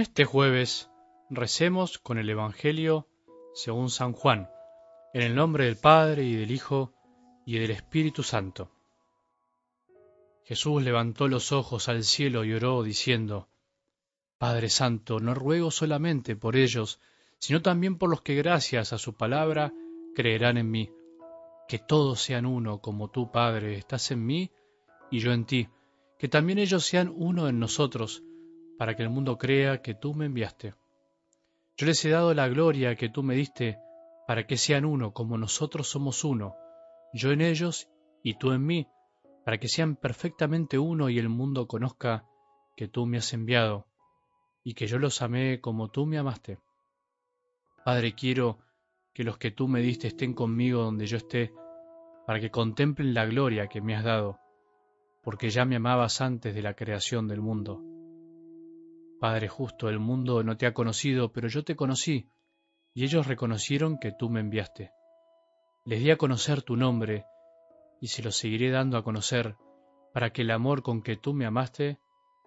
Este jueves recemos con el Evangelio según San Juan, en el nombre del Padre y del Hijo y del Espíritu Santo. Jesús levantó los ojos al cielo y oró diciendo, Padre Santo, no ruego solamente por ellos, sino también por los que gracias a su palabra creerán en mí. Que todos sean uno como tú, Padre, estás en mí y yo en ti, que también ellos sean uno en nosotros, para que el mundo crea que tú me enviaste. Yo les he dado la gloria que tú me diste, para que sean uno como nosotros somos uno, yo en ellos y tú en mí, para que sean perfectamente uno y el mundo conozca que tú me has enviado, y que yo los amé como tú me amaste. Padre, quiero que los que tú me diste estén conmigo donde yo esté, para que contemplen la gloria que me has dado, porque ya me amabas antes de la creación del mundo. Padre justo, el mundo no te ha conocido, pero yo te conocí, y ellos reconocieron que tú me enviaste. Les di a conocer tu nombre, y se lo seguiré dando a conocer, para que el amor con que tú me amaste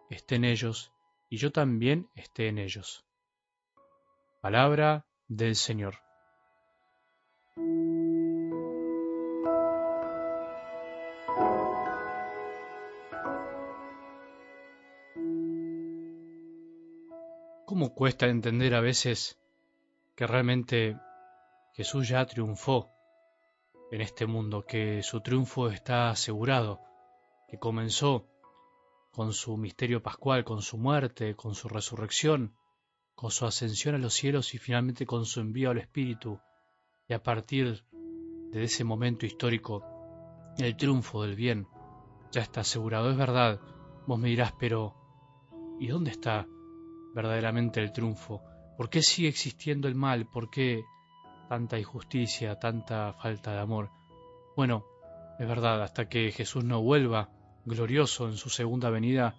esté en ellos, y yo también esté en ellos. Palabra del Señor. ¿Cómo cuesta entender a veces que realmente Jesús ya triunfó en este mundo, que su triunfo está asegurado, que comenzó con su misterio pascual, con su muerte, con su resurrección, con su ascensión a los cielos y finalmente con su envío al Espíritu, y a partir de ese momento histórico, el triunfo del bien ya está asegurado. Es verdad, vos me dirás, pero ¿y dónde está verdaderamente el triunfo? ¿Por qué sigue existiendo el mal? ¿Por qué tanta injusticia, tanta falta de amor? Bueno, es verdad, hasta que Jesús no vuelva glorioso en su segunda venida,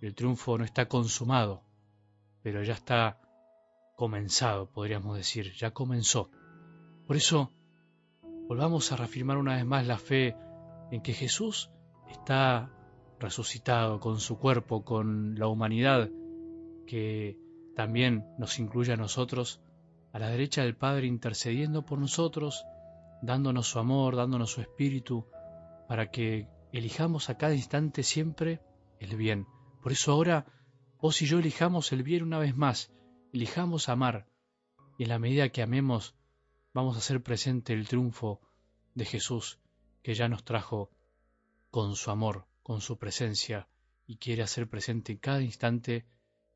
el triunfo no está consumado, pero ya está comenzado, podríamos decir, ya comenzó. Por eso, volvamos a reafirmar una vez más la fe en que Jesús está resucitado con su cuerpo, con la humanidad, que también nos incluye a nosotros, a la derecha del Padre intercediendo por nosotros, dándonos su amor, dándonos su espíritu, para que elijamos a cada instante siempre el bien. Por eso ahora vos y yo elijamos el bien una vez más, elijamos amar, y en la medida que amemos vamos a hacer presente el triunfo de Jesús, que ya nos trajo con su amor, con su presencia, y quiere hacer presente en cada instante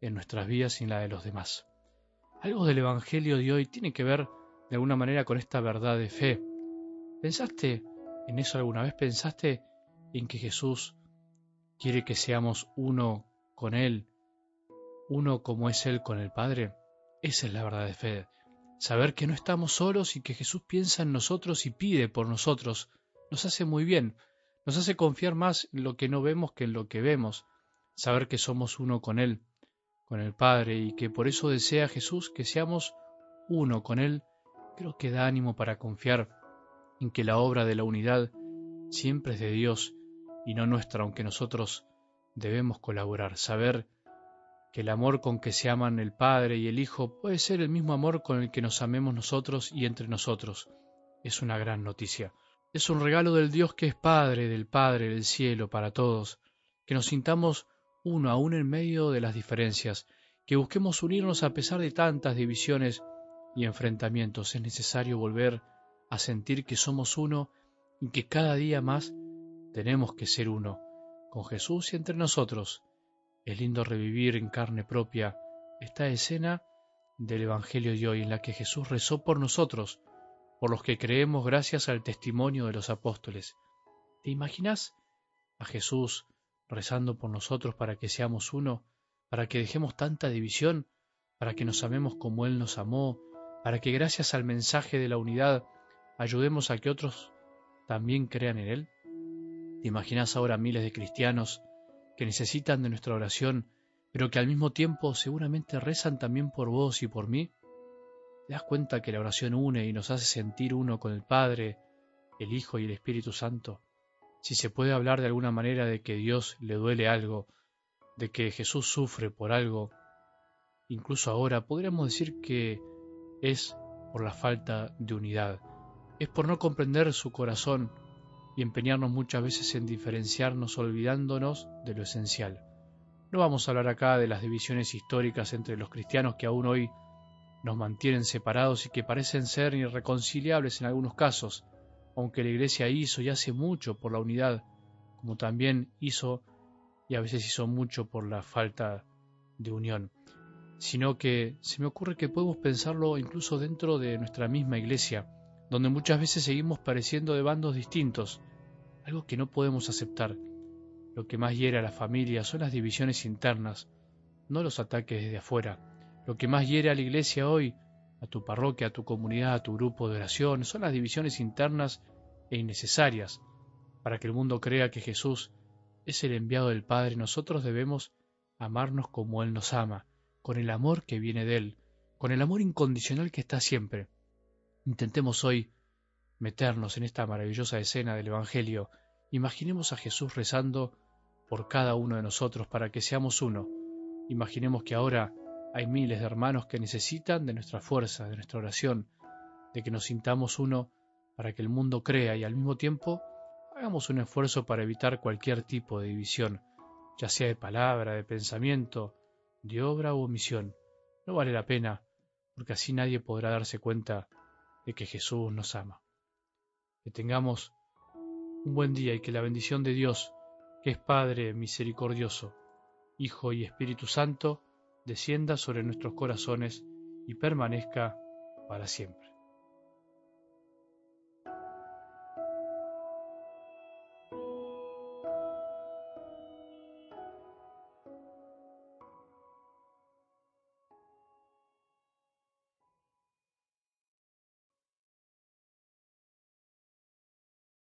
en nuestras vidas y en la de los demás. Algo del Evangelio de hoy tiene que ver de alguna manera con esta verdad de fe. ¿Pensaste en eso alguna vez? ¿Pensaste en que Jesús quiere que seamos uno con Él, uno como es Él con el Padre? Esa es la verdad de fe. Saber que no estamos solos y que Jesús piensa en nosotros y pide por nosotros nos hace muy bien, nos hace confiar más en lo que no vemos que en lo que vemos, saber que somos uno con Él con el Padre y que por eso desea Jesús que seamos uno con Él, creo que da ánimo para confiar en que la obra de la unidad siempre es de Dios y no nuestra, aunque nosotros debemos colaborar, saber que el amor con que se aman el Padre y el Hijo puede ser el mismo amor con el que nos amemos nosotros y entre nosotros. Es una gran noticia. Es un regalo del Dios que es Padre, del Padre del cielo para todos, que nos sintamos uno aún en medio de las diferencias, que busquemos unirnos a pesar de tantas divisiones y enfrentamientos. Es necesario volver a sentir que somos uno y que cada día más tenemos que ser uno, con Jesús y entre nosotros. Es lindo revivir en carne propia esta escena del Evangelio de hoy en la que Jesús rezó por nosotros, por los que creemos gracias al testimonio de los apóstoles. ¿Te imaginas a Jesús rezando por nosotros para que seamos uno, para que dejemos tanta división, para que nos amemos como Él nos amó, para que gracias al mensaje de la unidad ayudemos a que otros también crean en Él? ¿Te imaginas ahora miles de cristianos que necesitan de nuestra oración, pero que al mismo tiempo seguramente rezan también por vos y por mí? ¿Te das cuenta que la oración une y nos hace sentir uno con el Padre, el Hijo y el Espíritu Santo? Si se puede hablar de alguna manera de que Dios le duele algo, de que Jesús sufre por algo, incluso ahora, podríamos decir que es por la falta de unidad, es por no comprender su corazón y empeñarnos muchas veces en diferenciarnos olvidándonos de lo esencial. No vamos a hablar acá de las divisiones históricas entre los cristianos que aún hoy nos mantienen separados y que parecen ser irreconciliables en algunos casos, aunque la Iglesia hizo y hace mucho por la unidad, como también hizo y a veces hizo mucho por la falta de unión, sino que se me ocurre que podemos pensarlo incluso dentro de nuestra misma Iglesia, donde muchas veces seguimos pareciendo de bandos distintos, algo que no podemos aceptar. Lo que más hiere a la familia son las divisiones internas, no los ataques desde afuera. Lo que más hiere a la iglesia hoy, a tu parroquia, a tu comunidad, a tu grupo de oración, son las divisiones internas e innecesarias. Para que el mundo crea que Jesús es el enviado del Padre, nosotros debemos amarnos como Él nos ama, con el amor que viene de Él, con el amor incondicional que está siempre. Intentemos hoy meternos en esta maravillosa escena del Evangelio. Imaginemos a Jesús rezando por cada uno de nosotros para que seamos uno. Imaginemos que ahora hay miles de hermanos que necesitan de nuestra fuerza, de nuestra oración, de que nos sintamos uno para que el mundo crea y al mismo tiempo hagamos un esfuerzo para evitar cualquier tipo de división, ya sea de palabra, de pensamiento, de obra u omisión. No vale la pena, porque así nadie podrá darse cuenta de que Jesús nos ama. Que tengamos un buen día y que la bendición de Dios, que es Padre misericordioso, Hijo y Espíritu Santo, descienda sobre nuestros corazones y permanezca para siempre.